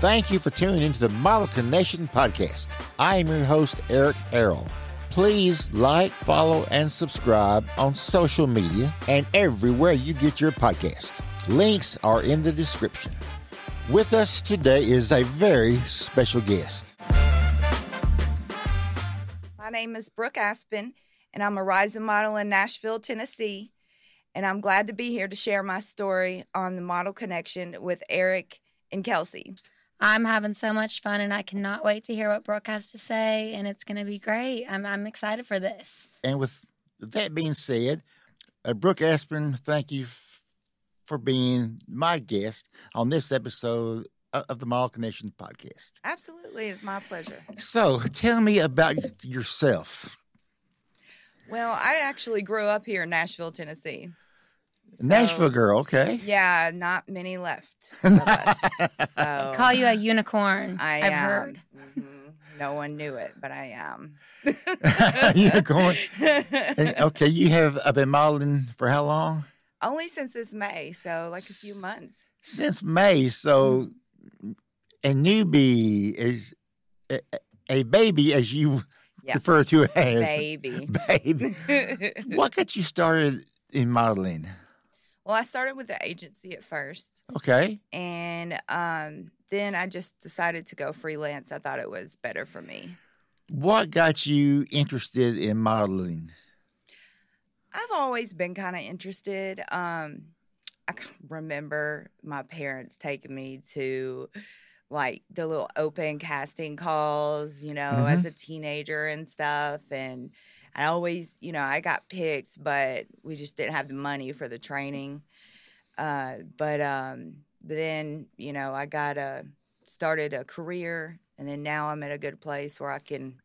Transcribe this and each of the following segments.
Thank you for tuning into the Model Connection podcast. I am your host, Eric Harrell. Please like, follow, and subscribe on social media and everywhere you get your podcast. Links are in the description. With us today is a very special guest. My name is Brooke Aspen, and I'm a rising model in Nashville, Tennessee. And I'm glad to be here to share my story on the Model Connection with Eric and Kelsey. I'm having so much fun and I cannot wait to hear what Brooke has to say and it's going to be great. I'm I'm excited for this. And with that being said, uh, Brooke Aspen, thank you f- for being my guest on this episode of of the Model Connection podcast. Absolutely, it's my pleasure. So, tell me about yourself. Well, I actually grew up here in Nashville, Tennessee. So, Nashville girl, okay. Yeah, not many left. Of us. So Call you a unicorn. I have am. heard. Mhm. No one knew it, but I am. Unicorn. Okay, you have I've been modeling for how long? Only since this May, so like a few months. Since May. So, a newbie is a, a baby, as you Yeah. refer to as. Baby. Baby. what got you started in modeling? Well, I started with the agency at first, Okay. and um, then I just decided to go freelance. I thought it was better for me. What got you interested in modeling? I've always been kind of interested. Um, I remember my parents taking me to like the little open casting calls, you know, Mhm. as a teenager and stuff. And I always, you know, I got picked, but we just didn't have the money for the training. Uh, but um, but then, you know, I got a started a career, and then now I'm at a good place where I can,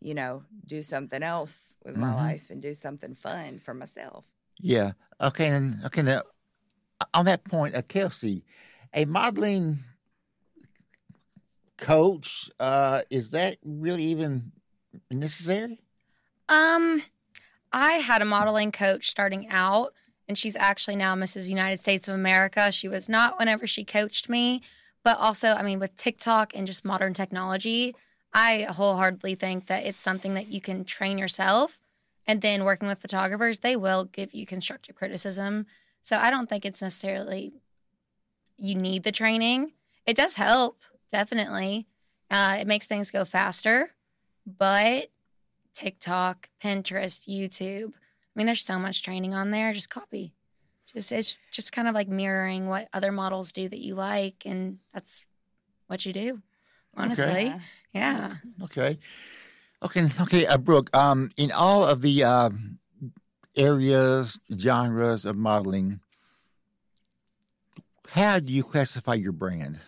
you know, do something else with my Mhm. life and do something fun for myself. Yeah. Okay. And okay. Now, on that point, uh, Kelsey, a modeling coach, uh, is that really even necessary? Um, I had a modeling coach starting out, and she's actually now Mrs. United States of America. She was not whenever she coached me, but also, I mean, with TikTok and just modern technology, I wholeheartedly think that it's something that you can train yourself. And then working with photographers, they will give you constructive criticism. So I don't think it's necessarily you need the training. It does help, definitely. Uh, it makes things go faster, but TikTok, Pinterest, YouTube. I mean, there's so much training on there. Just copy. Just it's just kind of like mirroring what other models do that you like, and that's what you do. Honestly, Yeah. yeah. Okay. Okay. Okay. Uh, Brooke, um, in all of the uh, areas, genres of modeling, how do you classify your brand?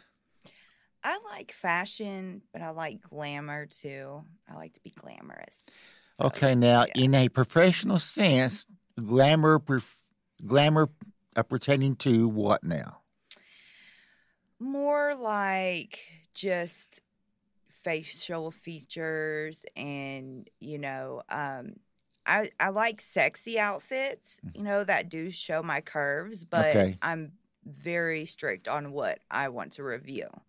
Like fashion, but I like glamour too. I like to be glamorous. So, Okay, now yeah. in a professional sense, glamour, perf- glamour uh, pertaining to what now? More like just facial features and, you know, um, I, I like sexy outfits, you know, that do show my curves, but Okay. I'm very strict on what I want to reveal,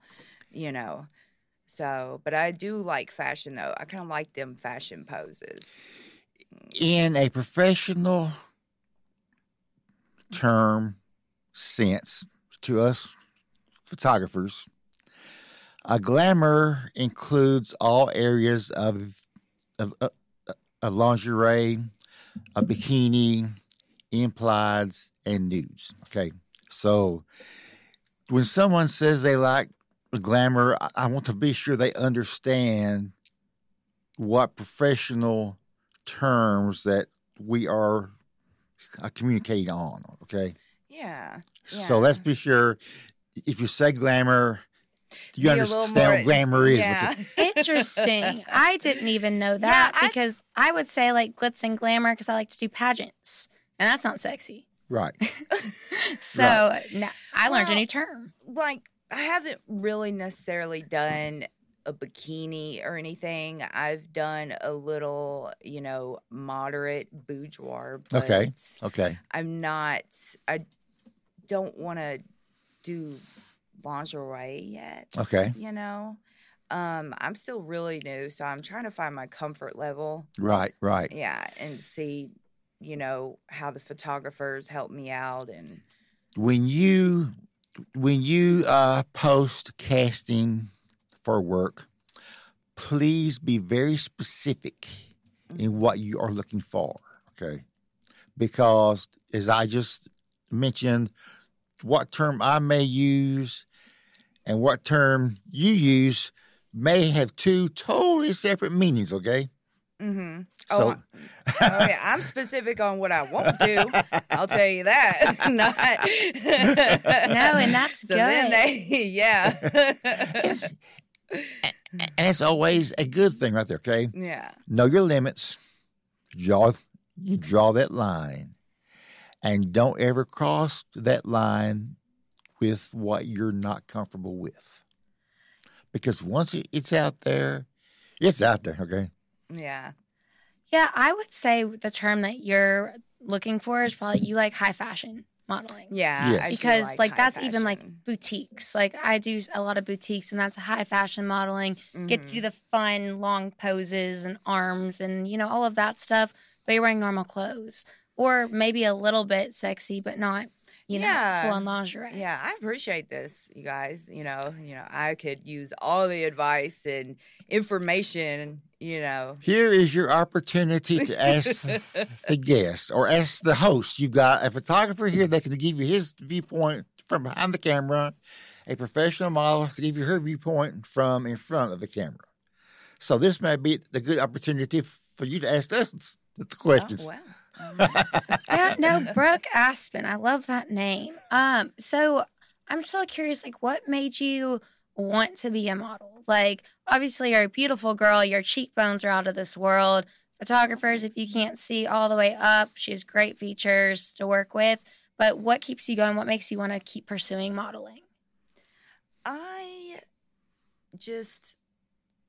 you know. So, but I do like fashion though. I kind of like them fashion poses. In a professional term sense to us photographers, a glamour includes all areas of of, of, of lingerie, a bikini, implieds, and nudes. Okay, so when someone says they like glamour, I, I want to be sure they understand what professional terms that we are uh, communicating on. Okay, Yeah. so let's be sure if you say glamour, you Be understand more- what glamour is. Yeah. Okay? Interesting. I didn't even know that I- because I would say like glitz and glamour because I like to do pageants, and that's not sexy. Right. So no, I learned a new term. like I haven't really necessarily done a bikini or anything. I've done a little, you know, moderate boudoir. Okay. Okay. I'm not. I don't want to do lingerie yet. Okay. You know, um, I'm still really new, so I'm trying to find my comfort level. Right, right. Yeah, and see, you know, how the photographers help me out and When you when you uh, post casting for work, please be very specific in what you are looking for. Okay, because as I just mentioned, what term I may use and what term you use may have two totally separate meanings. Okay, Mm-hmm. so oh, oh yeah, I'm specific on what I won't do. I'll tell you that. Not No, and that's so then good. they, yeah, it's, and it's always a good thing right there. Okay. yeah, know your limits. Draw you draw that line, and don't ever cross that line with what you're not comfortable with. Because once it's out there, it's out there. Okay. Yeah, Yeah, I would say the term that you're looking for is probably you like high fashion modeling. yeah. Yes. I do Because like, high that's even like boutiques. Like I do a lot of boutiques and that's high fashion modeling. Get to Mhm. do the fun long poses and arms and you know all of that stuff, but you're wearing normal clothes. Or maybe a little bit sexy but not, you know, Yeah. full on lingerie. Yeah, I appreciate this, you guys. You know, you know, I could use all the advice and information. You know, Here is your opportunity to ask the guest or ask the host. You've got a photographer here that can give you his viewpoint from behind the camera, a professional model to give you her viewpoint from in front of the camera. So this may be the good opportunity for you to ask us the oh, questions. Oh, wow. Yeah, no, Brooke Aspen. I love that name. Um, so I'm still curious, like, what made you want to be a model? Like, obviously, you're a beautiful girl. Your cheekbones are out of this world. Photographers, if you can't see all the way up, she has great features to work with. But what keeps you going? What makes you want to keep pursuing modeling? I just,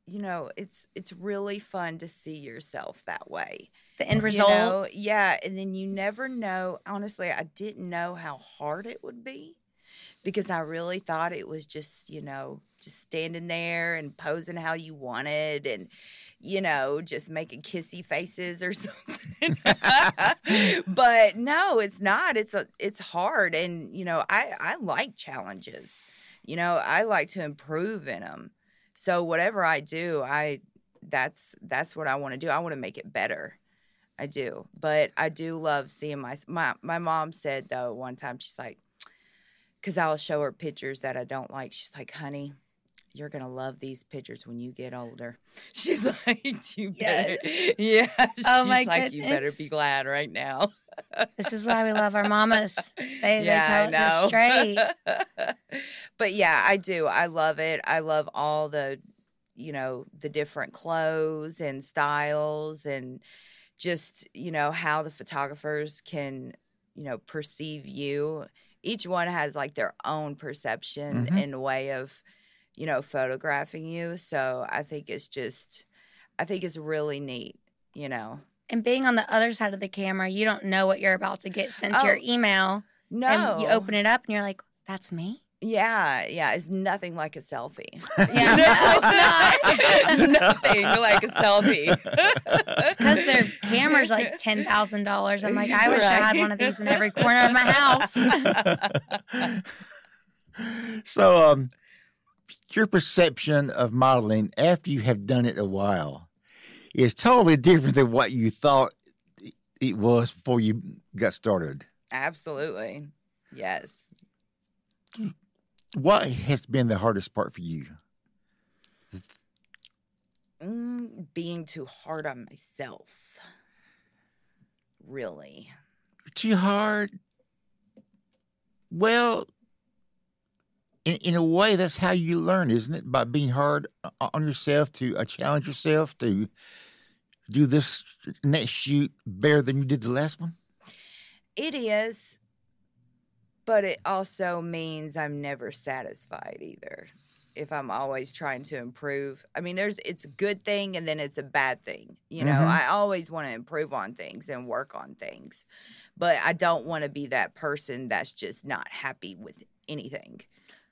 you know, it's it's really fun to see yourself that way. The end You result. know? yeah, and then you never know. Honestly, I didn't know how hard it would be because I really thought it was just, you know, just standing there and posing how you wanted and, you know, just making kissy faces or something. but no, it's not. It's a it's hard and, you know, I I like challenges. You know, I like to improve in them. So whatever I do, I that's that's what I want to do. I want to make it better. I do, but I do love seeing my my my mom said though one time she's like, because I'll show her pictures that I don't like. She's like, honey, you're gonna love these pictures when you get older. She's like, you better, Yes. yeah. Oh, She's my like, you better be glad right now. This is why we love our mamas. They, Yeah, they tell it to us straight. but yeah, I do. I love it. I love all the, you know, the different clothes and styles and just, you know, how the photographers can, you know, perceive you. Each one has like their own perception Mhm. and way of, you know, photographing you. So I think it's just, I think it's really neat, you know. And being on the other side of the camera, you don't know what you're about to get sent to your Oh, email. No. And you open it up and you're like, that's me? Yeah, yeah, it's nothing like a selfie. Yeah, no, it's not. nothing like a selfie. Because their camera's like $10,000. I'm like, I wish I had one of these in every corner of my house. So, um, your perception of modeling after you have done it a while is totally different than what you thought it was before you got started. Absolutely. Yes. What has been the hardest part for you? Mm, being too hard on myself. Really. Too hard? Well, in, in a way, that's how you learn, isn't it? By being hard on yourself to uh, challenge yourself to do this next shoot better than you did the last one. It is, but it also means I'm never satisfied either. If I'm always trying to improve, I mean, there's it's a good thing and then it's a bad thing. You know, Mhm. I always want to improve on things and work on things, but I don't want to be that person that's just not happy with anything.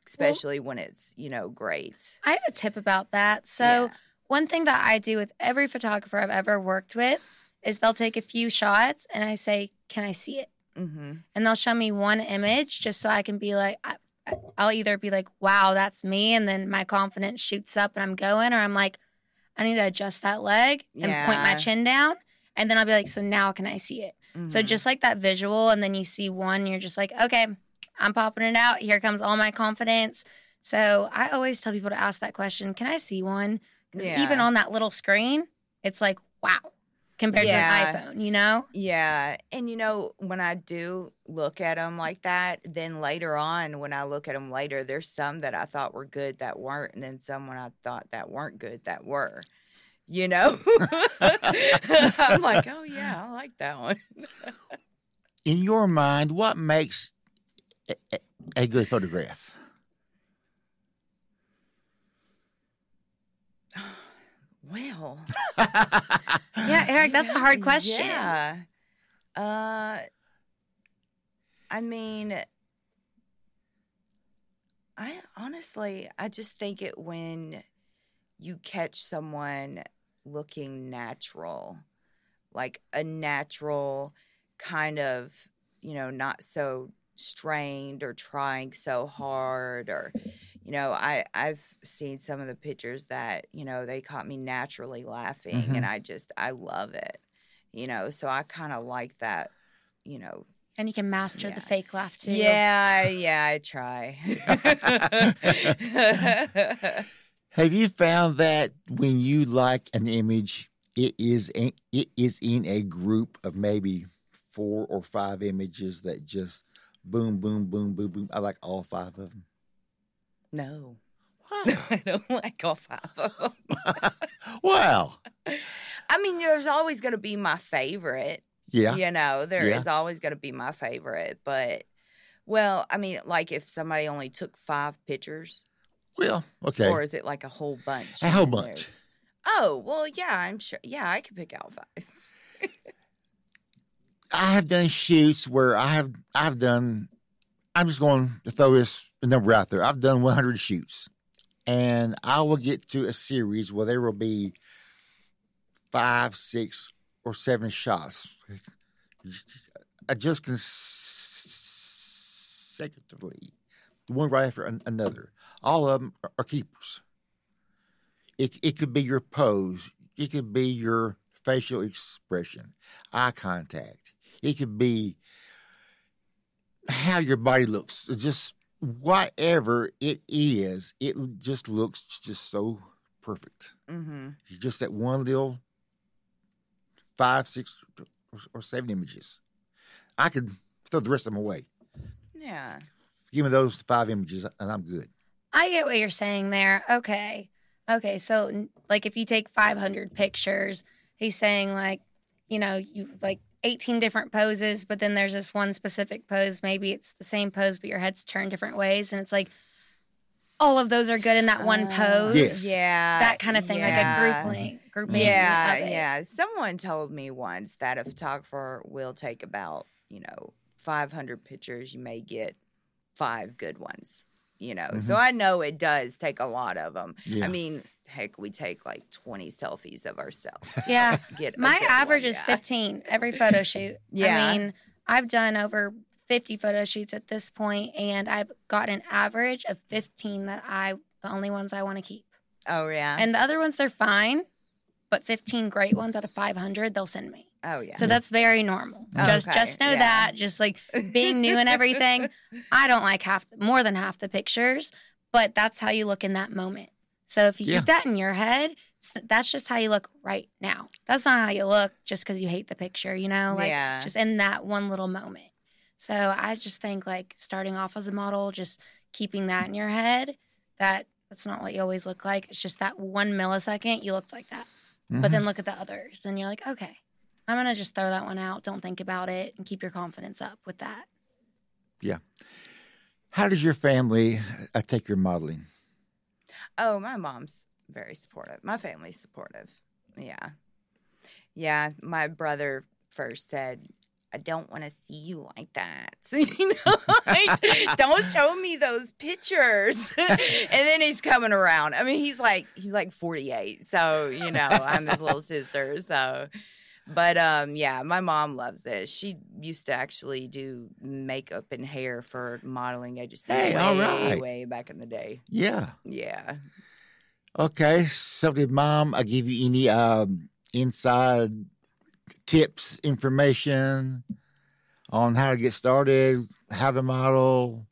Especially when it's you know great. I have a tip about that. So, Yeah. one thing that I do with every photographer I've ever worked with is they'll take a few shots and I say, Can I see it? Mm-hmm. And they'll show me one image just so I can be like, I, I'll either be like, Wow, that's me. And then my confidence shoots up and I'm going, or I'm like, I need to adjust that leg and point my chin down. And then I'll be like, So now can I see it? Mm-hmm. So just like that visual, and then you see one, you're just like, okay, I'm popping it out. Here comes all my confidence. So I always tell people to ask that question Can I see one? Because Yeah. even on that little screen, it's like, wow, compared Yeah. to an iPhone, you know? Yeah. And you know, when I do look at them like that, then later on, when I look at them later, there's some that I thought were good that weren't, and then some when I thought that weren't good that were. You know? I'm like, oh, yeah, I like that one. In your mind, what makes a, a, a good photograph? Well, Yeah, Eric, that's a hard question. Yeah. Uh, I mean, I honestly, I just think it when you catch someone looking natural, like a natural kind of, you know, not so strained or trying so hard or you know i i've seen some of the pictures that you know they caught me naturally laughing Mhm. and i just i love it you know so i kind of like that you know And you can master Yeah. the fake laugh too. yeah yeah i try Have you found that when you like an image, it is in, it is in a group of maybe four or five images that just boom, boom, boom, boom, boom. I like all five of them. no Wow. i don't like all five of them wow. i mean there's always going to be my favorite Yeah. You know, there is Yeah. always going to be my favorite. But, well, I mean, like if somebody only took five pictures, Well, okay. or is it like a whole bunch? A whole bunch. there's- Oh, well, yeah, I'm sure. Yeah, I could pick out five. I have done shoots where I have I've done. I'm just going to throw this number out there. I've done 100 shoots, and I will get to a series where there will be five, six, or seven shots. I just consecutively, one right after another. All of them are keepers. It it could be your pose. It could be your facial expression, eye contact. It could be how your body looks. Just whatever it is, it just looks just so perfect. Mm-hmm. Just that one little five, six, or, or seven images. I could throw the rest of them away. Yeah. Give me those five images, and I'm good. I get what you're saying there. Okay. Okay. So, like, if you take 500 pictures, he's saying, like, you know, you like 18 different poses, but then there's this one specific pose. Maybe it's the same pose, but your head's turned different ways. And it's like, all of those are good in that one Oh, pose. Yes. Yeah. That kind of thing, yeah. like a grouping. grouping Yeah, of yeah. Someone told me once that a photographer will take about, you know, 500 pictures. You may get five good ones, you know. So mm-hmm. I know it does take a lot of them. Yeah. I mean, heck, we take like 20 selfies of ourselves. Yeah. Get My average is yeah. 15 every photo shoot. Yeah. I mean, I've done over 50 photo shoots at this point, and I've got an average of 15 that I, the only ones I want to keep. Oh, yeah. And the other ones, they're fine, but 15 great ones out of 500, they'll send me. oh, yeah. So that's very normal. Oh, just, Okay, just know yeah. that. Just like being new and everything, I don't like half, more than half the pictures, but that's how you look in that moment. So if you Yeah. keep that in your head, that's just how you look right now. That's not how you look just because you hate the picture, you know, like Yeah. just in that one little moment. So I just think like starting off as a model, just keeping that in your head, that that's not what you always look like. It's just that one millisecond you looked like that. Mm-hmm. But then look at the others and you're like, okay, I'm going to just throw that one out. Don't think about it and keep your confidence up with that. Yeah. How does your family uh, take your modeling? Oh, my mom's very supportive. My family's supportive. Yeah. Yeah. My brother first said, I don't want to see you like that. you know, like, don't show me those pictures. and then he's coming around. I mean, he's like he's like 48. So, you know, I'm his little sister. So but um yeah, my mom loves it. She used to actually do makeup and hair for modeling agencies Hey, way, all right. way back in the day. Yeah. Yeah. Okay. So did mom I give you any um, inside tips, information on how to get started, how to model?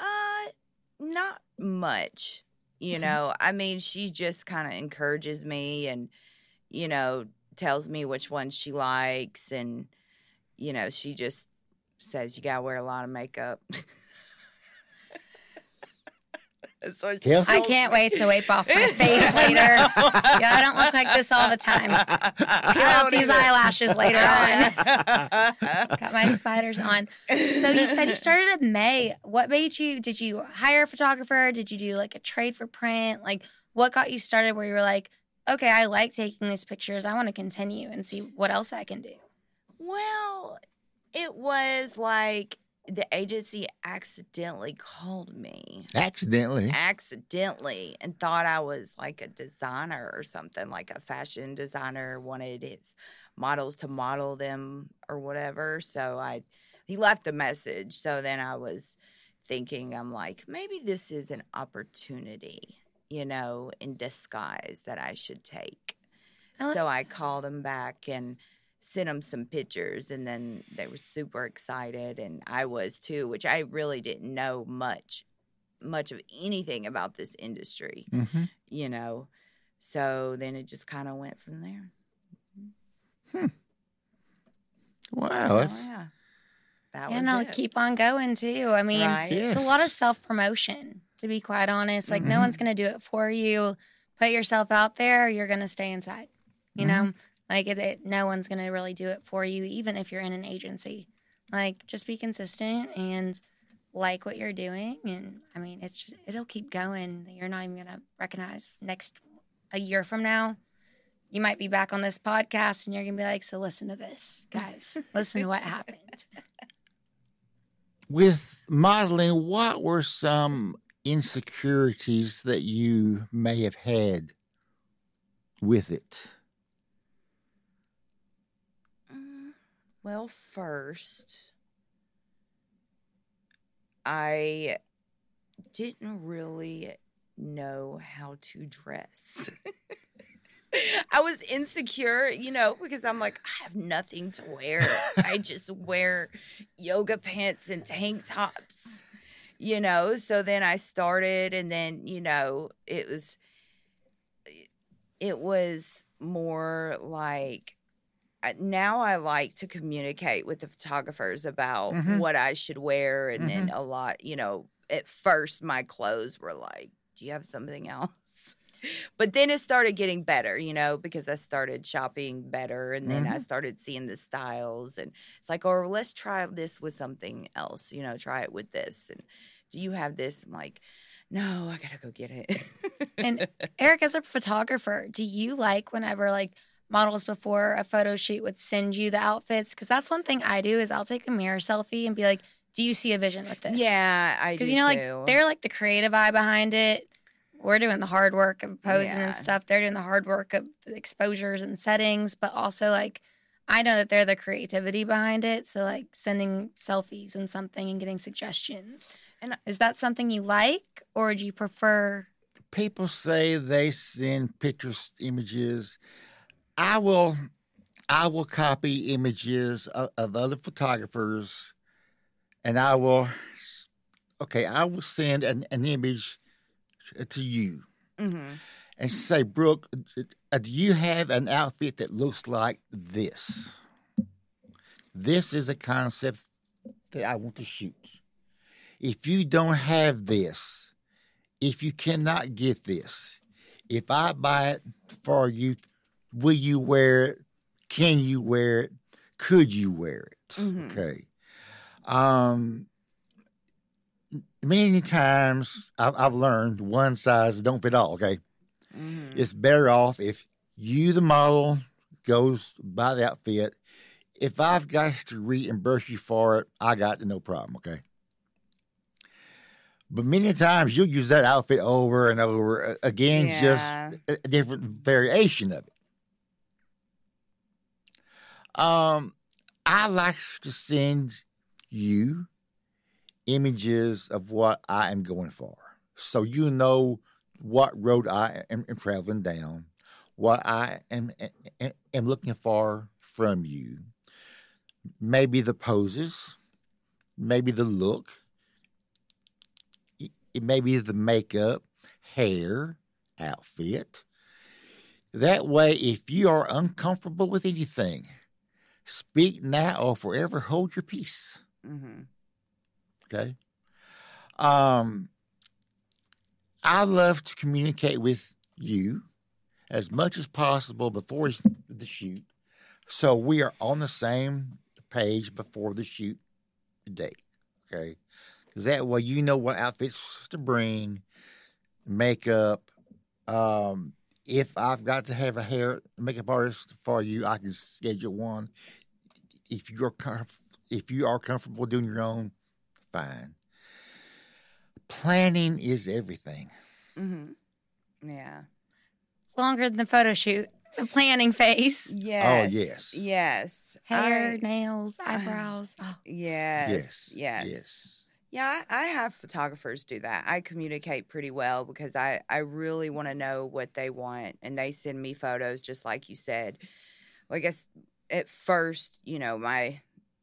Uh, not much. You Okay. know, I mean, she just kind of encourages me and, you know, tells me which ones she likes. And, you know, she just says you got to wear a lot of makeup. That's what she Kelsey? I can't wait to wipe off my face later. Yeah, I don't look like this all the time. Peel off these eyelashes later on. Got my spiders on. So you said you started in May. What made you? Did you hire a photographer? Did you do like a trade for print? Like, what got you started? Where you were like, okay, I like taking these pictures. I want to continue and see what else I can do. Well, it was like the agency accidentally called me. Accidentally. accidentally and thought I was like a designer or something, like a fashion designer wanted his models to model them or whatever. So I he left a message. So then I was thinking, I'm like, maybe this is an opportunity, you know, in disguise that I should take. I So I called him back and sent them some pictures and then they were super excited and I was too, which I really didn't know much much of anything about this industry, hmm you know. So then it just kind of went from there. Wow. So, That's, yeah. That Yeah, was no, it. keep on going too. I mean, right? Yeah. it's a lot of self promotion, to be quite honest. Like, no Mhm. one's going to do it for you. Put yourself out there, you're going to stay inside. You know, like, it, it, no one's going to really do it for you, even if you're in an agency. Like, just be consistent and like what you're doing. And I mean, it's just, it'll keep going. You're not even going to recognize next, a year from now. You might be back on this podcast and you're going to be like, so listen to this, guys. listen to what happened. With modeling, what were some insecurities that you may have had with it? Mm, Well, first, I didn't really know how to dress. I was insecure, you know, because I'm like, I have nothing to wear. I just wear yoga pants and tank tops, you know. So then I started, and then, you know, it was, it was more like, now I like to communicate with the photographers about Mhm. what I should wear. And then a lot, you know, at first my clothes were like, do you have something else? But then it started getting better, you know, because I started shopping better and then I mm-hmm. started seeing the styles and it's like, oh, let's try this with something else, you know, try it with this. And do you have this? I'm like, no, I gotta go get it. And Eric, as a photographer, do you like whenever like models before a photo shoot would send you the outfits? Because that's one thing I do is I'll take a mirror selfie and be like, "Do you see a vision with this?" yeah, I do because you know, too. like they're like the creative eye behind it. We're doing the hard work of posing Yeah. and stuff. They're doing the hard work of the exposures and settings, but also like I know that they're the creativity behind it. So like sending selfies and something and getting suggestions. And- is that something you like, or do you prefer? People say they send pictures, images. I will, I will copy images of, of other photographers, and I will, okay, I will send an, an image to you hmm and say, Brooke, uh, do you have an outfit that looks like this? This is a concept that I want to shoot. If you don't have this, if you cannot get this, if I buy it for you, will you wear it? Can you wear it? Could you wear it? Mhm. Okay. Um, many times I've, I've learned one size don't fit all. Okay, hmm it's better off if you, the model, goes buy the outfit. if I've got to reimburse you for it, I got to no problem, okay? But many times you'll use that outfit over and over again, Yeah. just a different variation of it. Um, I like to send you images of what I am going for, so you know what road I am, am traveling down, what I am, am am looking for from you. Maybe the poses, maybe the look, it the makeup, hair, outfit. That way, if you are uncomfortable with anything, speak now or forever hold your peace. Mm-hmm. Okay. Um, I love to communicate with you as much as possible before the shoot, so we are on the same page before the shoot date. Okay, because that way you know what outfits to bring, makeup. Um, if I've got to have a hair makeup artist for you, I can schedule one. If you're comf- if you are comfortable doing your own, fine. Planning is everything. Mm-hmm. Yeah. It's longer than the photo shoot, the planning phase. Yes. yes. Yes. Hair, I- nails, eyebrows. Oh, yes. Yes. Yes. Yes. Yeah, I, I have photographers do that. I communicate pretty well because I, I really want to know what they want. And they send me photos just like you said. Well, I guess at first, you know, my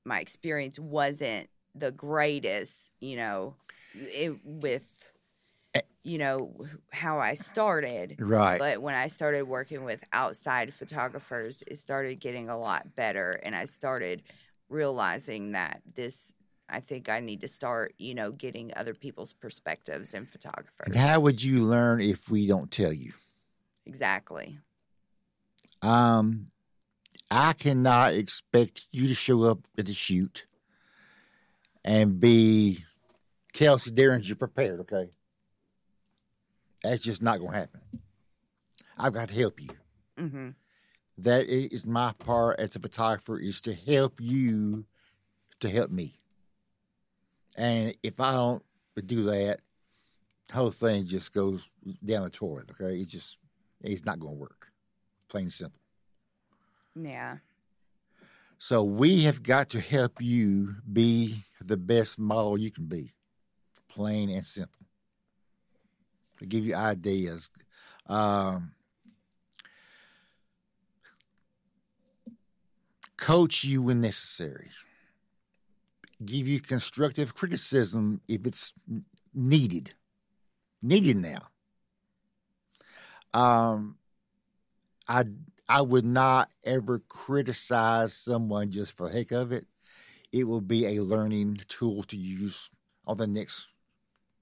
my experience wasn't the greatest, you know, it, with Eh. you know how I started. Right. But when I started working with outside photographers, it started getting a lot better. And I started realizing that this, I think I need to start, you know, getting other people's perspectives and photographers. and how would you learn if we don't tell you? Exactly. Um, I cannot expect you to show up at the shoot and be Kelsey Derringer prepared, okay? That's just not going to happen. I've got to help you. Mm-hmm. That is my part as a photographer is to help you to help me. And if I don't do that, the whole thing just goes down the toilet, okay? It's just, it's not going to work. Plain and simple. Yeah. So we have got to help you be the best model you can be. Plain and simple. To give you ideas. Um, coach you when necessary. Give you constructive criticism if it's needed. Needed now. Um, I I would not ever criticize someone just for the heck of it. It will be a learning tool to use on the next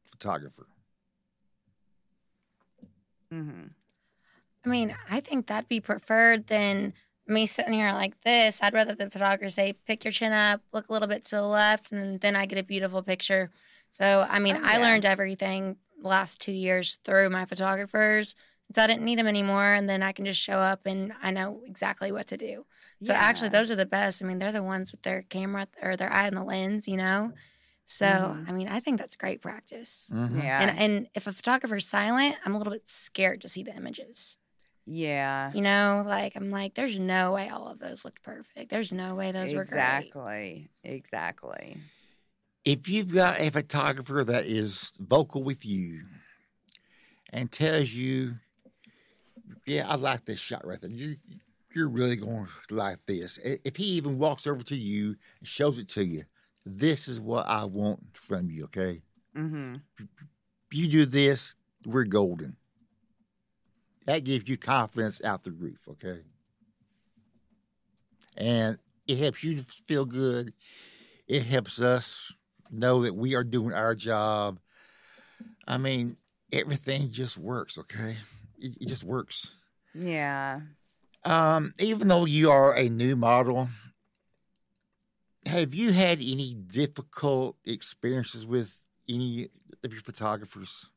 photographer. Mm-hmm. I mean, I think that'd be preferred than me sitting here like this. I'd rather the photographer say, pick your chin up, look a little bit to the left, and then I get a beautiful picture. So, I mean, Oh, I learned everything last two years through my photographers. So I didn't need them anymore. And then I can just show up and I know exactly what to do. So actually, those are the best. I mean, they're the ones with their camera or their eye on the lens, you know? So, Mhm. I mean, I think that's great practice. Mhm. Yeah. And, and if a photographer's silent, I'm a little bit scared to see the images. yeah. You know, like I'm like, there's no way all of those looked perfect. There's no way those were great. exactly. Exactly. If you've got a photographer that is vocal with you and tells you, "Yeah, I like this shot right there," you you're really going to like this. If he even walks over to you and shows it to you, this is what I want from you. Okay, Mm-hmm. you do this, we're golden. That gives you confidence out the roof, okay? And it helps you feel good. It helps us know that we are doing our job. I mean, everything just works, okay? It, it just works. Yeah. Um, even though you are a new model, have you had any difficult experiences with any of your photographers?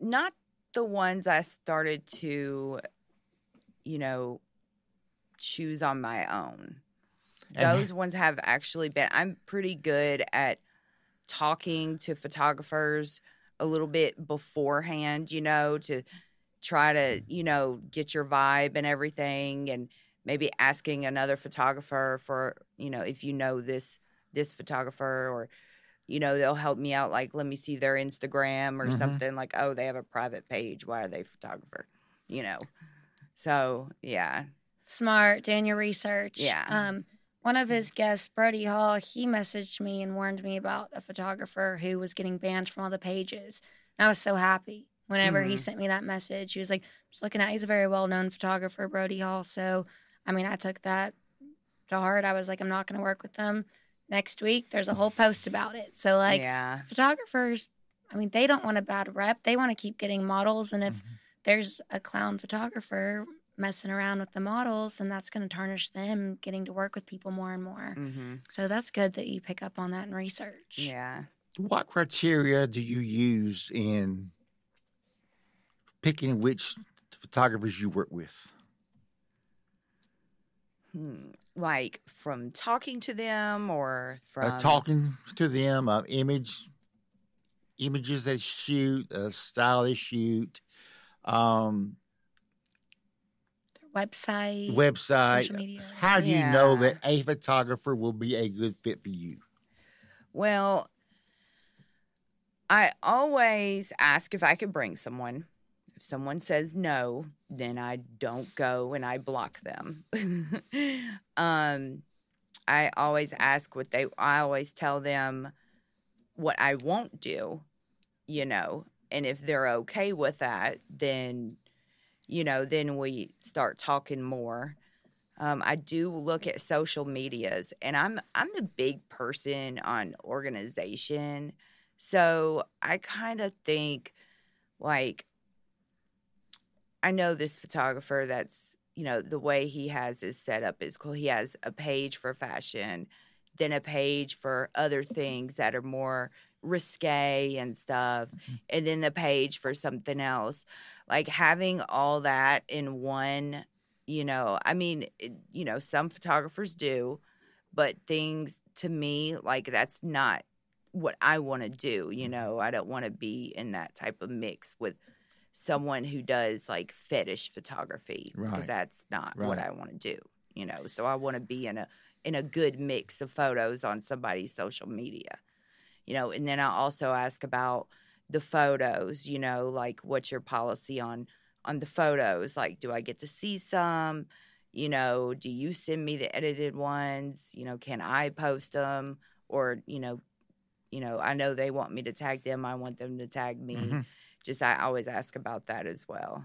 Not the ones I started to, you know, choose on my own. And- Those ones have actually been. I'm pretty good at talking to photographers a little bit beforehand, you know, to try to, you know, get your vibe and everything and maybe asking another photographer for, you know, if you know this this photographer or you know, they'll help me out like let me see their Instagram or Mhm. something like, oh, they have a private page. Why are they a photographer? You know. So, yeah. Smart, doing your research. Yeah. Um, one of his guests, Brody Hall, he messaged me and warned me about a photographer who was getting banned from all the pages. And I was so happy whenever he Mhm. sent me that message. He was like, just looking at, he's a very well known photographer, Brody Hall. So, I mean, I took that to heart. I was like, I'm not going to work with them. Next week, there's a whole post about it. So, like, yeah. photographers, I mean, they don't want a bad rep. They want to keep getting models. And if Mhm. there's a clown photographer messing around with the models, and that's going to tarnish them getting to work with people more and more. hmm So that's good that you pick up on that and research. Yeah. What criteria do you use in picking which photographers you work with? Hmm. Like from talking to them or from uh, talking to them, uh, image, images they shoot, uh, style they shoot, um, Their website, website. social media. How do you know that a photographer will be a good fit for you? Well, I always ask if I could bring someone. If someone says no, then I don't go and I block them. um, I always ask what they, I always tell them what I won't do, you know, and if they're okay with that, then, you know, then we start talking more. Um, I do look at social medias, and I'm I'm the big person on organization, so I kind of think like I know this photographer that's you know the way he has his setup is cool. He has a page for fashion, then a page for other things that are more risque and stuff, and then the page for something else. Like having all that in one you know i mean it, you know some photographers do but things to me like that's not what i want to do you mm-hmm. know? I don't want to be in that type of mix with someone who does like fetish photography because Right. that's not what i want to do you know? So i want to be in a in a good mix of photos on somebody's social media you know? And then i also ask about the photos you know like what's your policy on on the photos? Like do i get to see some? You know do you send me the edited ones? You know can i post them? Or you know you know i know they want me to tag them i want them to tag me. Mhm. just i always ask about that as well.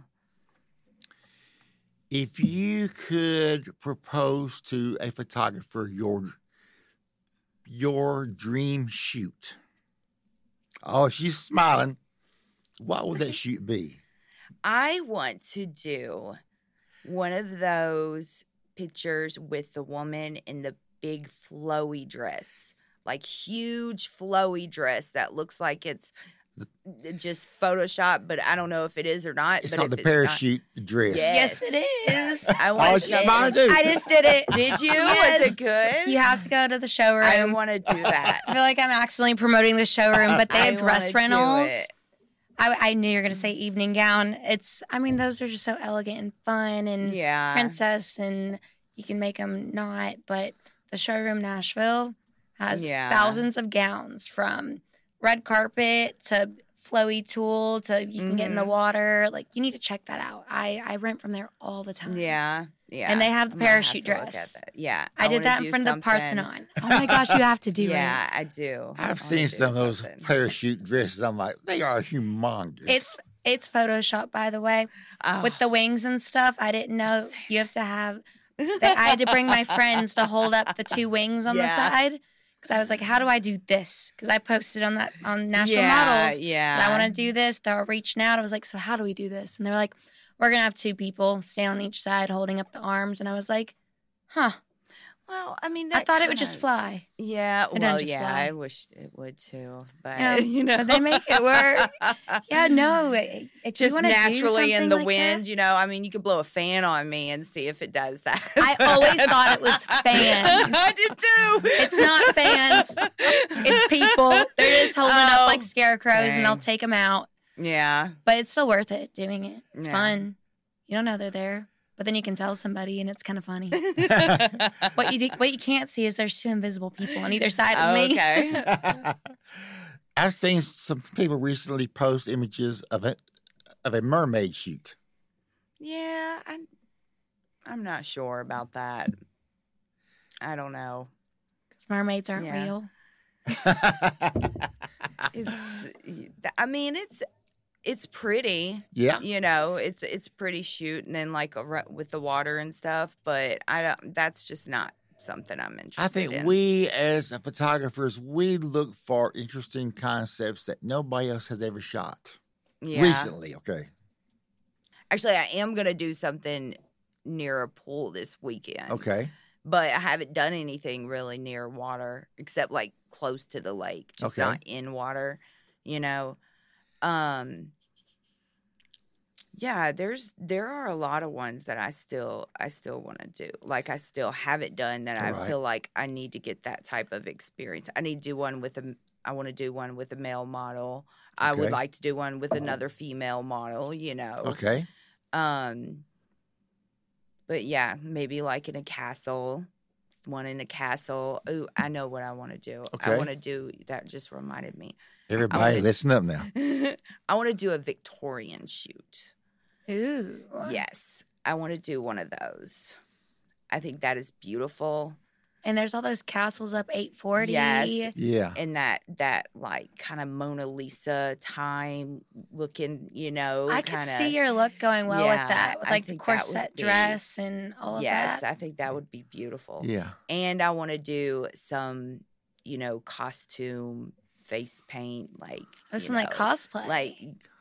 If you could propose to a photographer your your dream shoot, oh, she's smiling. What would that shoot be? i want to do one of those pictures with the woman in the big flowy dress like huge flowy dress that looks like it's just Photoshop, but I don't know if it is or not. It's but called if the it's not- parachute dress. Yeah. Yes, it is. I Oh, want she's smiling too. I just did it. Did you? Oh, yes. Was it good? You have to go to the showroom. I want to do that. I feel like I'm accidentally promoting the showroom, but they I have dress rentals. I, I knew you were going to say evening gown. It's, I mean, those are just so elegant and fun and Yeah. princess, and you can make them not. But the showroom Nashville has Yeah. thousands of gowns from red carpet to flowy tulle to you can get in the Mhm. water. Like you need to check that out. I I rent from there all the time. Yeah. Yeah. And they have the I'm parachute to look at dress. Yeah. I, did that in do front of the Parthenon. Oh my gosh, you have to do yeah, it. Yeah, I do. I wanna I've seen some of those parachute dresses. I'm like, they are humongous. It's it's Photoshop, by the way. Oh, with the wings and stuff. I didn't know you have to have. That I had to bring my friends to hold up the two wings on the side because I was like, "How do I do this?" Because I posted on that on National yeah, Models. Yeah. So I want to do this. They were reaching out. I was like, "So how do we do this?" And they were like, "We're gonna have two people stand on each side holding up the arms." And I was like, "Huh." Well, I mean, I thought it would just fly. Yeah, doesn't well, yeah, fly. I wish it would too, but Yeah, you know, but they make it work. Yeah, no. If just naturally in the like wind. that- You know, I mean, you could blow a fan on me and see if it does that. I always thought it was fans. I did too. It's not fans. It's people. They're just holding Oh, up like oh, scarecrows and they'll take them out. Yeah, But it's still worth it doing it. It's Yeah. fun. You don't know they're there, but then you can tell somebody, and it's kind of funny. what you what you can't see is there's two invisible people on either side of Oh, me. okay. I've seen some people recently post images of a of a mermaid shoot. Yeah, I'm. I'm not sure about that. I don't know. Mermaids aren't Yeah. real. It's. I mean, it's. It's pretty. yeah. you know it's it's pretty shooting and then like a, with the water and stuff but i don't that's just not something i'm interested I think in. we as photographers we look for interesting concepts that nobody else has ever shot yeah. recently. Okay. actually i am gonna do something near a pool this weekend Okay. but i haven't done anything really near water except like close to the lake just Okay. not in water you know um yeah there's there are a lot of ones that i still i still want to do like i still haven't done that i Right. feel like i need to get that type of experience i need to do one with a i want to do one with a male model i would like to do one with another female model you know Okay. um, but yeah, maybe like in a castle, one in a castle. Ooh, I know what I want to do. I want to do that. Just reminded me. Everybody, wanna- listen up now. I want to do a Victorian shoot. Ooh. Yes, I want to do one of those. I think that is beautiful. And there's all those castles up 840. Yes. Yeah. And that that like kind of Mona Lisa time looking, you know, I could kinda, see your look going well Yeah, with that, with like the think that would corset be- dress and all of that. Yes. I think that would be beautiful. Yeah. and I want to do some, you know, costume face paint, like Oh, you some like cosplay. like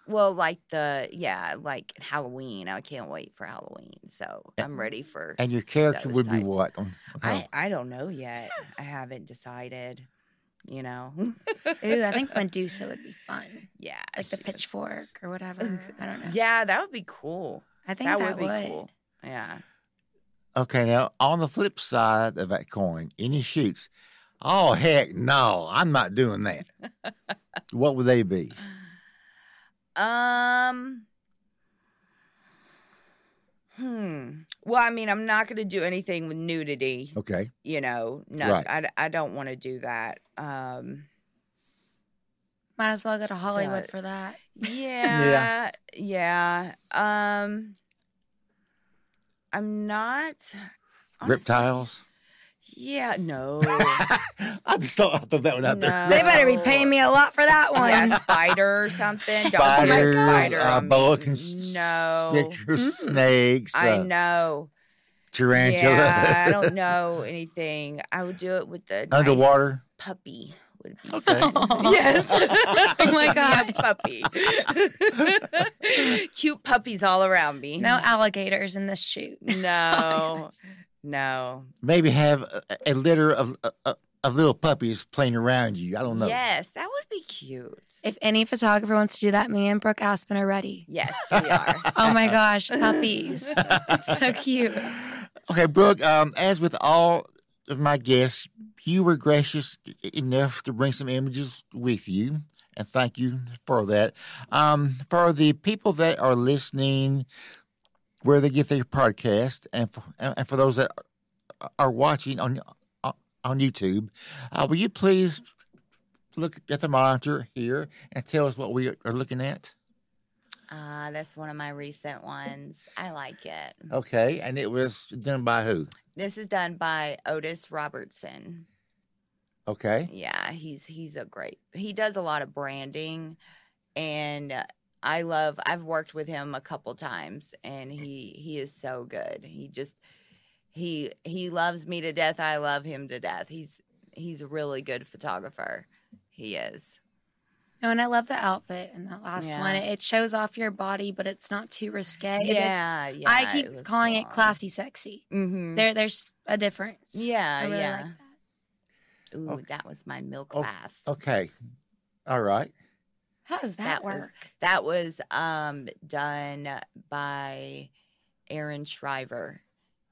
well, like the yeah, like Halloween. I can't wait for Halloween, so I'm ready for. And your character Those would be what? On, on- I I don't know yet. I haven't decided. You know, Ooh, I think Medusa would be fun. yeah, Like the she was- pitchfork or whatever. Mm, I don't know. Yeah, that would be cool. I think that, that, would be cool. Yeah. okay. Now, on the flip side of that coin, any shoots? Oh heck, no! I'm not doing that. what would they be? Um. Hmm. Well, I mean, I'm not going to do anything with nudity. Okay. you know no Right. I, I don't want to do that um Might as well go to Hollywood But- for that. yeah yeah um i'm not honestly- Reptiles. Yeah no I just thought I thought that one out there. They better be paying me a lot for that one. yeah spider or something don't put my spider uh, on boa me. no constrictors, snakes, i uh, know tarantula, yeah i don't know anything i would do it with the nice underwater. puppy would be Okay. Yes. Oh my Give me gosh. a puppy. Cute puppies all around me. No alligators in this shoot. No. No. Maybe have a, a litter of, of of little puppies playing around you. I don't know. Yes, that would be cute. If any photographer wants to do that, me and Brooke Aspen are ready. Yes, we are. Oh my gosh, puppies. It's so cute. Okay, Brooke. Um, as with all of my guests, you were gracious enough to bring some images with you, and thank you for that. Um, for the people that are listening, where they get their podcast, and for, and for those that are watching on on YouTube, uh, will you please look at the monitor here and tell us what we are looking at? Uh, that's one of my recent ones. I like it. Okay, and it was done by who? This is done by Otis Robertson. Okay, Yeah, he's he's a great. He does a lot of branding, and I love. I've worked with him a couple times, and he he is so good. He just he he loves me to death. I love him to death. He's he's a really good photographer. He is. No, and I love the outfit in that last Yeah. one. It, it shows off your body, but it's not too risque. Yeah, yeah. I keep calling it classy sexy. Mm-hmm. There, there's a difference. Yeah, I really yeah. like that. Ooh, Okay. that was my milk bath. Okay. All right. How does that, That was- work? That was um done by Aaron Shriver.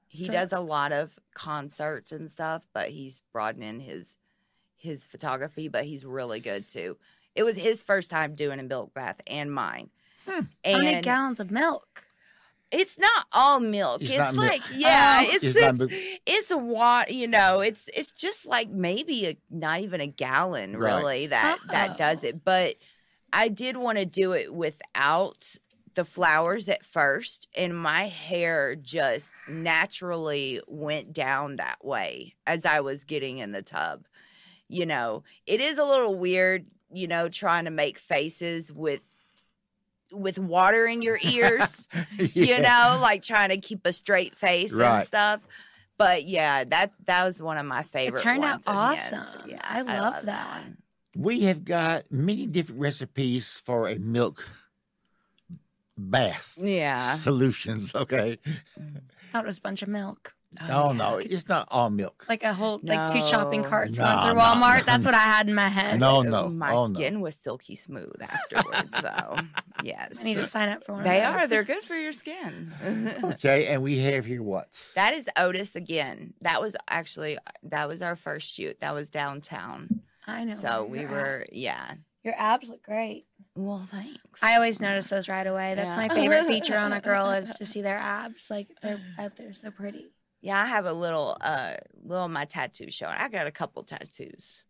He So- does a lot of concerts and stuff, but he's broadening his his photography, but he's really good too. It was his first time doing a milk bath and mine. Hmm. How many gallons of milk? it's not all milk. It's It's, not milk. like yeah, Oh. it's It's it's, it's a water. You know, it's it's just like maybe a not even a gallon Right. really that that does Oh. it. But I did want to do it without the flowers at first, and my hair just naturally went down that way as I was getting in the tub. You know, it is a little weird. You know, trying to make faces with with water in your ears you know, like trying to keep a straight face Right. and stuff. But yeah, that that was one of my favorite. It turned out awesome. of his. awesome. I love that. one. We have got many different recipes for a milk bath Yeah. solutions. Okay. Thought it was a bunch of milk. Oh, yeah. no, it's not all milk. Like a whole, like two shopping carts No, going through no, Walmart. no. That's what I had in my head. No, no. My oh, no. skin was silky smooth afterwards, though. Yes. I need to sign up for one They of those. are. They're good for your skin. Okay, and we have here what? that is Otis again. That was actually that was our first shoot. That was downtown. I know. So we were, yeah. Your abs look great. Well, thanks. I always notice those right away. That's Yeah. my favorite feature on a girl is to see their abs. Like they're out there so pretty. Yeah, I have a little uh little my tattoo showing. I got a couple tattoos.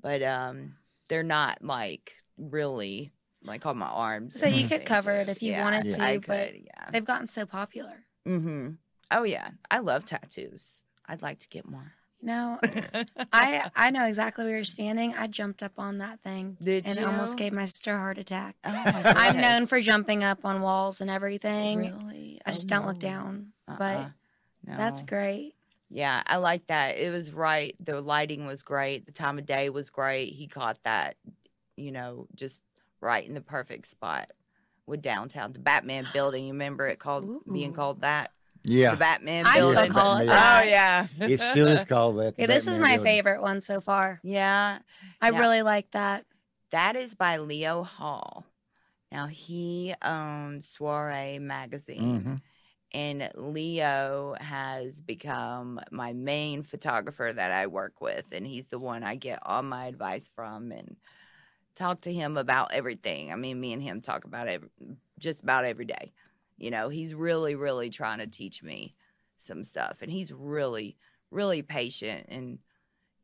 But um they're not like really like on my arms. So you could cover it if you Yeah, wanted to, I but could, yeah. they've gotten so popular. Mm-hmm. Oh yeah. I love tattoos. I'd like to get more. Know, I I know exactly where you're standing. I jumped up on that thing Did and you? almost gave my sister a heart attack. Oh I'm known for jumping up on walls and everything. Really? I Oh, just don't look down. Uh-uh. But that's great. Yeah, I like that. It was right. The lighting was great. The time of day was great. He caught that, you know, just right in the perfect spot with downtown. The Batman building. You remember it called being called that? Yeah, The Batman I building. still call it that. Oh yeah. it still is called that. Yeah, this is my building. favorite one so far. Yeah. I Yeah. really like that. That is by Leo Hall. Now he owns Soiree magazine. Mhm. and Leo has become my main photographer that I work with, and he's the one I get all my advice from and talk to him about everything. I mean, me and him talk about it just about every day. You know, he's really, really trying to teach me some stuff, and he's really, really patient, and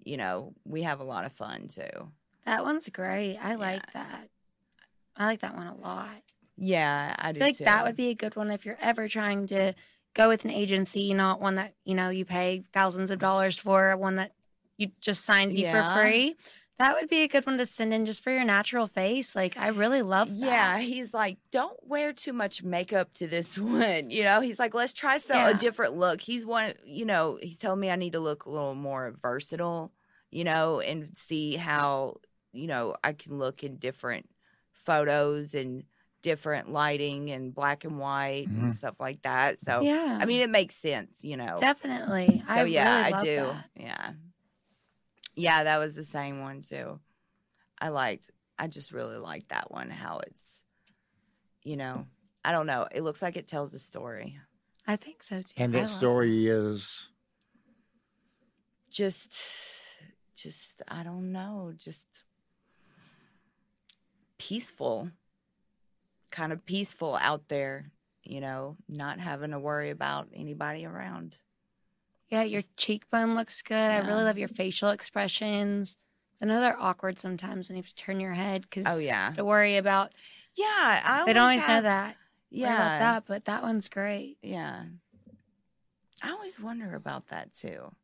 you know, we have a lot of fun too. That one's great. I like that. I like that one a lot. Yeah, I I do feel like too. that would be a good one if you're ever trying to go with an agency, not one that, you know, you pay thousands of dollars for, one that you just signs you Yeah. for free. That would be a good one to send in just for your natural face. Like I really love that. Yeah, he's like, don't wear too much makeup to this one. You know, he's like, let's try some Yeah. a different look. He's one, you know, he's telling me I need to look a little more versatile, you know, and see how, you know, I can look in different photos and different lighting and black and white and Mhm. stuff like that. So, Yeah. I mean, it makes sense, you know. definitely. So I yeah, really I do. that. Yeah. Yeah, that was the same one too. I liked I just really liked that one how it's you know, I don't know, it looks like it tells a story. I think so too. And I that love story is Just just I don't know, just peaceful. Kind of peaceful out there, you know, not having to worry about anybody around. Yeah, your Just- cheekbone looks good. I really love your facial expressions. I know they're awkward sometimes when you have to turn your head because Oh yeah. to worry about. Yeah, I They don't always have- know that. Yeah. about that, but that one's great. Yeah. I always wonder about that too.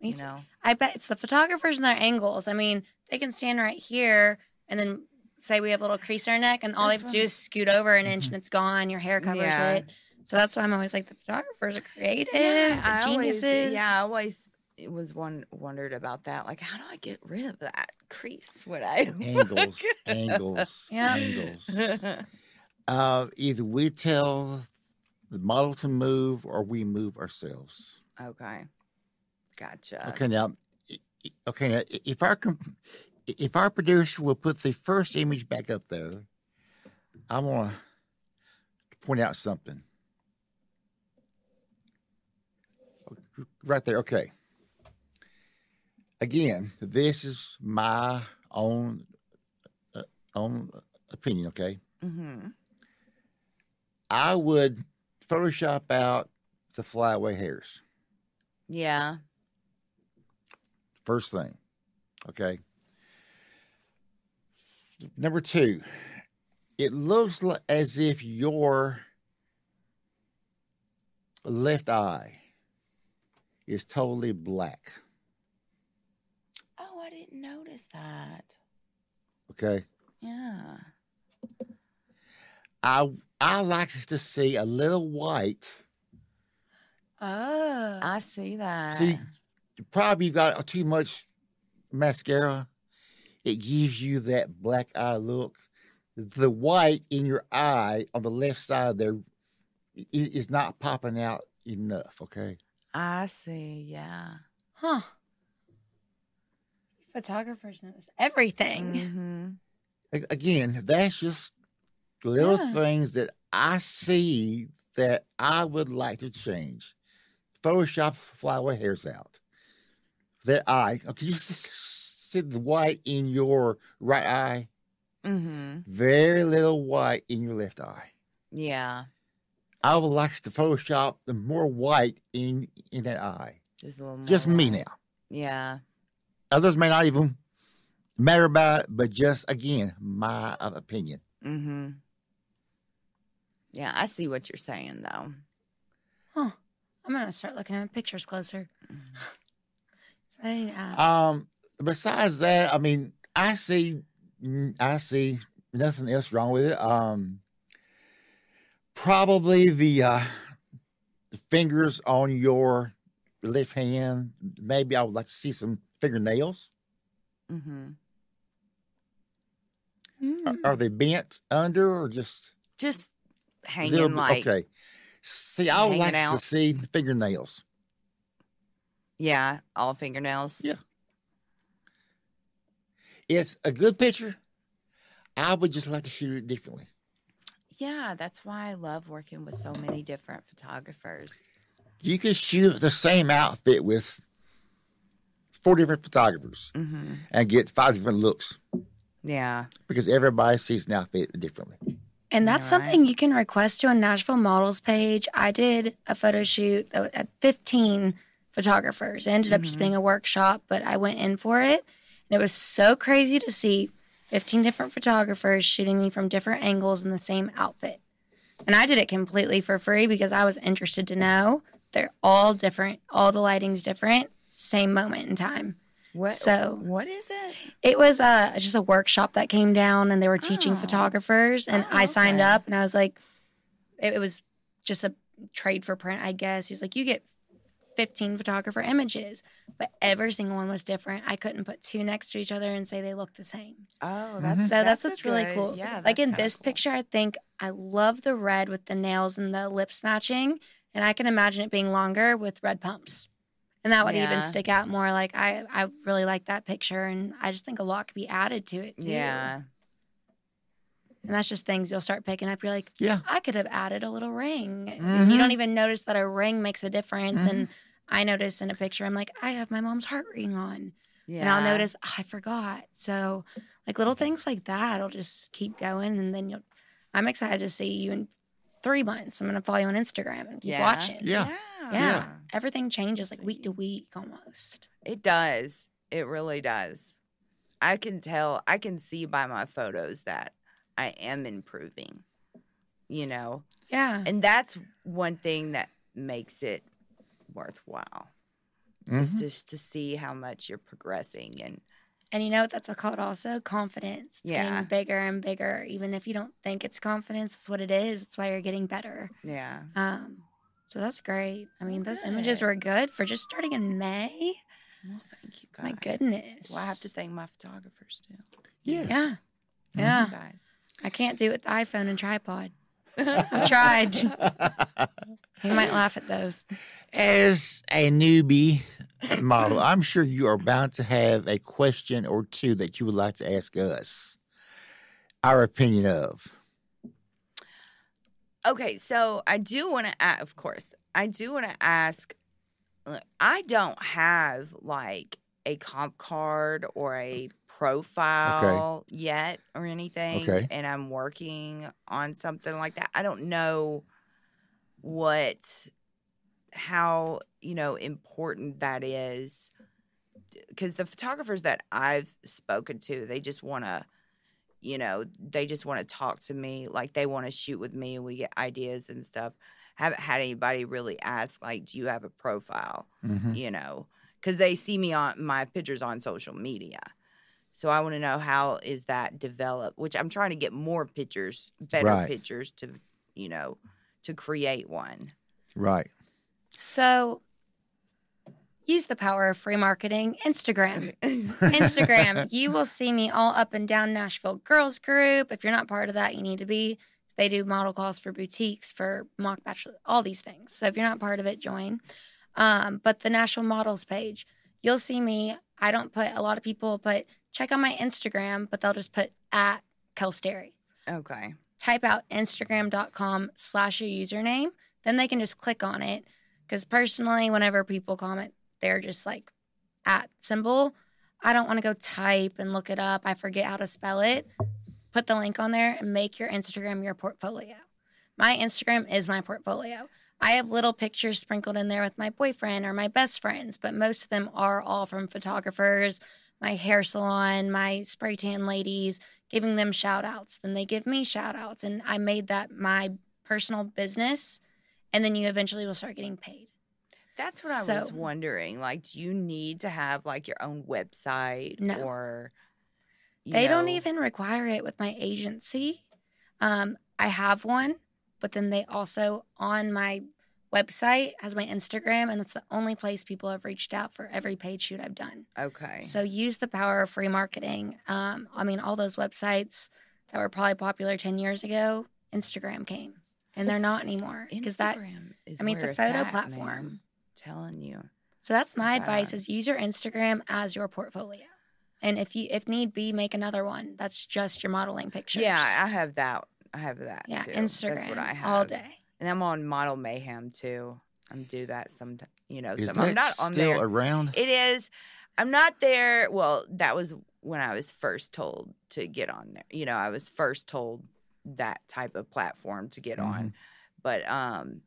You know? I bet it's the photographers and their angles. I mean, they can stand right here and then say we have a little crease in our neck, and all they have to do is scoot over an inch mm-hmm. and it's gone. Your hair covers Yeah. it. So that's why I'm always like the photographers are creative, Yeah, the I always, geniuses. yeah, I always, was one wondered about that. Like, how do I get rid of that crease when I Angles, angles, Yeah. angles. Uh, either we tell the model to move or we move ourselves. okay, gotcha. Okay, now, i- i- okay, now, if our com- if our producer will put the first image back up there, I want to point out something. Right there, okay. Again, this is my own uh, own opinion. Okay, Mm-hmm. I would Photoshop out the flyaway hairs. Yeah. First thing. Okay. Number two, it looks as if your left eye is totally black. Oh, I didn't notice that. Okay. Yeah. I I like to see a little white. Oh. I see that. See, probably you've got too much mascara. It gives you that black eye look. The white in your eye on the left side there is not popping out enough. Okay. I see. Yeah. Huh. Photographers notice everything. Mm-hmm. A- Again, that's just little Yeah. things that I see that I would like to change. Photoshop flower hairs out. That eye. Okay, you s- s- see the white in your right eye. Mm-hmm. Very little white in your left eye. Yeah. I would like to Photoshop the more white in in that eye. Just a little more. Just me now. Yeah. Others may not even matter about it, but just again, my uh, opinion. Mm-hmm. Yeah, I see what you're saying though. Huh. I'm gonna start looking at pictures closer. so I need to ask. Um, besides that, I mean, I see, mm, I see nothing else wrong with it. Um, probably the uh, fingers on your left hand. Maybe I would like to see some fingernails. Mm-hmm. Are, Hmm. are they bent under or just Just hanging little like okay? See, I would hanging like to see fingernails. yeah, all fingernails. Yeah. It's a good picture. I would just like to shoot it differently. Yeah, that's why I love working with so many different photographers. You can shoot the same outfit with four different photographers Mm-hmm. and get five different looks Yeah. because everybody sees an outfit differently. And that's right. something you can request to a Nashville Models page. I did a photo shoot at 15 photographers. It ended up just Mhm. being a workshop, but I went in for it. And it was so crazy to see 15 different photographers shooting me from different angles in the same outfit. And I did it completely for free because I was interested to know. They're all different, all the lighting's different, same moment in time. What? So- what is it? It was uh, just a workshop that came down, and they were teaching Oh. photographers, and Oh, I signed okay. up, and I was like, it, it was just a trade for print, I guess. He's like, you get 15 photographer images, but every single one was different. I couldn't put two next to each other and say they look the same. Oh, mm-hmm. that's So that's, a what's really good- cool. Yeah, like in this cool. picture, I think I love the red with the nails and the lips matching, and I can imagine it being longer with red pumps. And that would even stick out more. Like I, I really like that picture, and I just think a lot could be added to it too. Yeah. And that's just things you'll start picking up. You're like, Yeah. I could have added a little ring. And you mm-hmm. don't even notice that a ring makes a difference. And mm-hmm. I notice in a picture, I'm like, I have my mom's heart ring on. Yeah. And I'll notice, "Oh, I forgot. So, like little things like that, will just keep going. And then you'll, I'm excited to see you in three months. I'm going to follow you on Instagram and keep Yeah. watching. Yeah. Yeah. Yeah. Everything changes like week to week almost. It does. It really does. I can tell, I can see by my photos that I am improving, you know? Yeah. And that's one thing that makes it worthwhile. Is Mhm. just to see how much you're progressing and And you know what that's called also? Confidence. It's Yeah. getting bigger and bigger. Even if you don't think it's confidence, that's what it is. That's why you're getting better. yeah. Um, so that's great. I mean, those images were good for just starting in May. Well, thank you guys. My goodness. Well, I have to thank my photographers too. Yes. Yeah. Thank Yeah. You guys. I can't do it with the iPhone and tripod. I've tried. You might laugh at those. As a newbie model, I'm sure you are bound to have a question or two that you would like to ask us. Our opinion of. Okay, so I do want to, ask, of course, I do want to ask. look, I don't have like a comp card or a profile yet or anything, Okay. and I'm working on something like that. I don't know what, how you know important that is, because the photographers that I've spoken to, they just want to you know, they just want to talk to me. Like they want to shoot with me and we get ideas and stuff. Haven't had anybody really ask, like, do you have a profile? Mhm. You know, because they see me on my pictures on social media. So I want to know how is that developed, which I'm trying to get more pictures, better Right. pictures to, you know, to create one. Right. So use the power of free marketing. Instagram. Instagram, you will see me all up and down Nashville Girls Group. If you're not part of that, you need to be. They do model calls for boutiques, for mock bachelor, all these things. So if you're not part of it, join. Um, but the Nashville Models page, you'll see me. I don't put a lot of people put check on my Instagram, but they'll just put at Kelsteri. okay. Type out Instagram.com slash a username. Then they can just click on it. Because personally, whenever people comment, they're just like at symbol. I don't want to go type and look it up. I forget how to spell it. Put the link on there and make your Instagram your portfolio. My Instagram is my portfolio. I have little pictures sprinkled in there with my boyfriend or my best friends, but most of them are all from photographers, my hair salon, my spray tan ladies, giving them shout outs. Then they give me shout outs. And I made that my personal business. And then you eventually will start getting paid. That's what I was wondering. Like, do you need to have like your own website No. or They don't even require it with my agency. Um, I have one, but then they also on my website has my Instagram, and it's the only place people have reached out for every paid shoot I've done. Okay. So use the power of free marketing. Um, I mean, all those websites that were probably popular ten years ago, Instagram came, and they're not anymore because that. Instagram is I mean, it's a photo at, platform. man. telling you. So that's my advice: is use your Instagram as your portfolio, and if you if need be, make another one. That's just your modeling pictures. Yeah, I have that. I have that. Yeah, too. Instagram That's what I have all day. And I'm on Model Mayhem too. I'm do that sometimes. You know, Is some, that I'm not on the still there. around? It is. I'm not there. Well, that was when I was first told to get on there. You know, I was first told that type of platform to get Mm-hmm. on. But um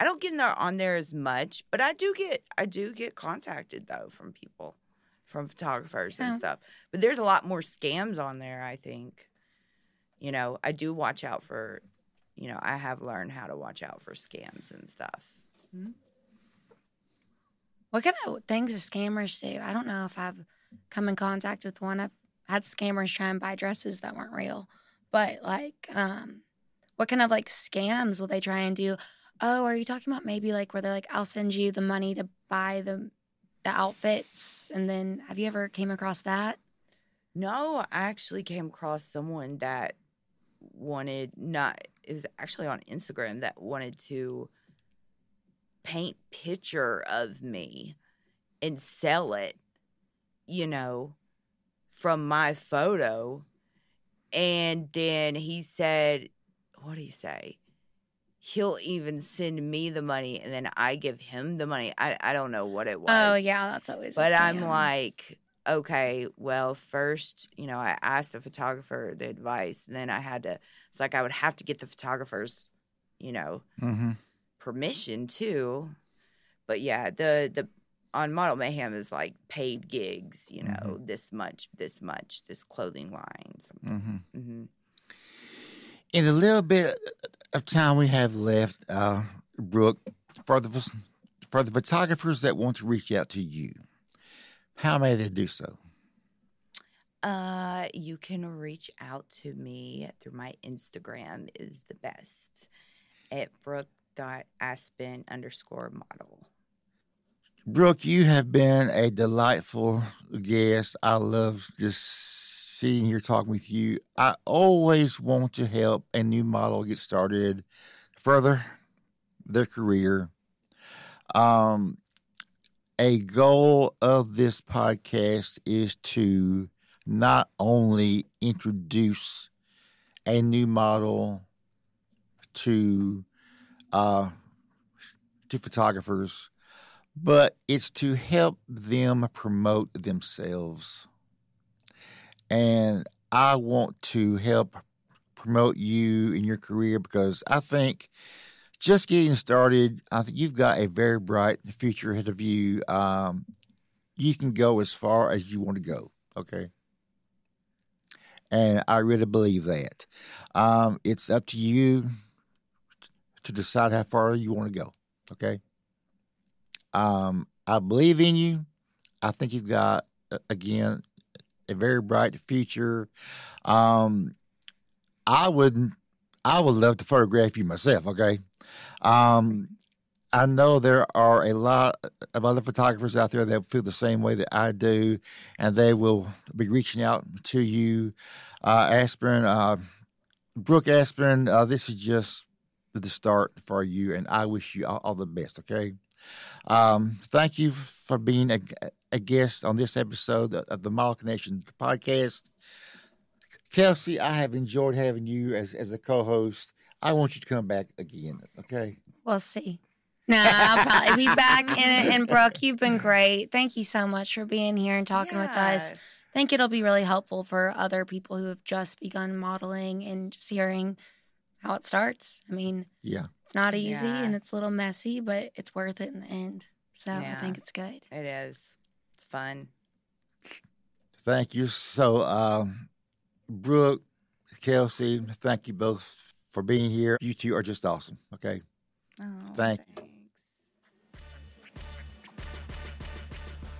I don't get there on there as much, but I do get I do get contacted though from people, from photographers and Oh. stuff. But there's a lot more scams on there, I think. You know, I do watch out for you know, I have learned how to watch out for scams and stuff. What kind of things do scammers do? I don't know if I've come in contact with one. I've had scammers try and buy dresses that weren't real. But like, um, what kind of like scams will they try and do? Oh, are you talking about maybe like where they're like, I'll send you the money to buy the the outfits, and then have you ever came across that? No, I actually came across someone that wanted not it was actually on Instagram that wanted to paint picture of me and sell it, you know, from my photo. And then he said, what did he say? He'll even send me the money and then I give him the money. I, I don't know what it oh, was. Oh yeah, that's always. But I'm like, okay, well, first, you know, I asked the photographer the advice, and then I had to. It's like I would have to get the photographer's, you know, Mm-hmm. permission too. But yeah, the the on Model Mayhem is like paid gigs, you know, this much, this much, this clothing line, something. Mm-hmm. hmm In the little bit of time we have left, uh, Brooke, for the for the photographers that want to reach out to you, how may they do so? Uh, you can reach out to me through my Instagram is the best at brooke.aspen underscore model. Brooke, you have been a delightful guest. I love just sitting here talking with you. I always want to help a new model get started, further their career. Um, a goal of this podcast is to not only introduce a new model to uh, to photographers, but it's to help them promote themselves. And I want to help promote you in your career because I think just getting started, I think you've got a very bright future ahead of you. Um, you can go as far as you want to go. Okay. And I really believe that. Um, it's up to you to decide how far you want to go. Okay. Um, I believe in you. I think you've got, again, a very bright future. Um, I would, I would love to photograph you myself. Okay. Um, I know there are a lot of other photographers out there that feel the same way that I do, and they will be reaching out to you. Uh, Aspirin, uh, Brooke Aspirin, uh, this is just the start for you, and I wish you all, all the best, okay? Um, thank you for being a, a, guest on this episode of the Model Connection podcast. Kelsey, I have enjoyed having you as, as a co host. I want you to come back again, okay? We'll see. No, I'll probably be back. And, and Brooke, you've been great. Thank you so much for being here and talking yeah. with us. I think it'll be really helpful for other people who have just begun modeling and just hearing how it starts. I mean, yeah, it's not easy yeah. and it's a little messy, but it's worth it in the end. So yeah. I think it's good. It is. It's fun. Thank you. So, um, Brooke, Kelsey, thank you both for being here. You two are just awesome. Okay. Oh, thank you.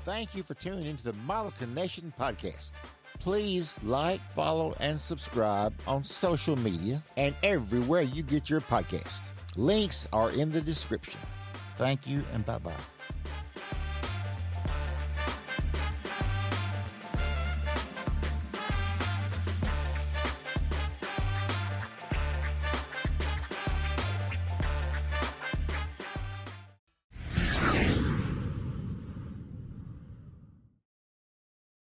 Thank you for tuning into the Model Connection podcast. Please like, follow, and subscribe on social media and everywhere you get your podcast. Links are in the description. Thank you and bye bye.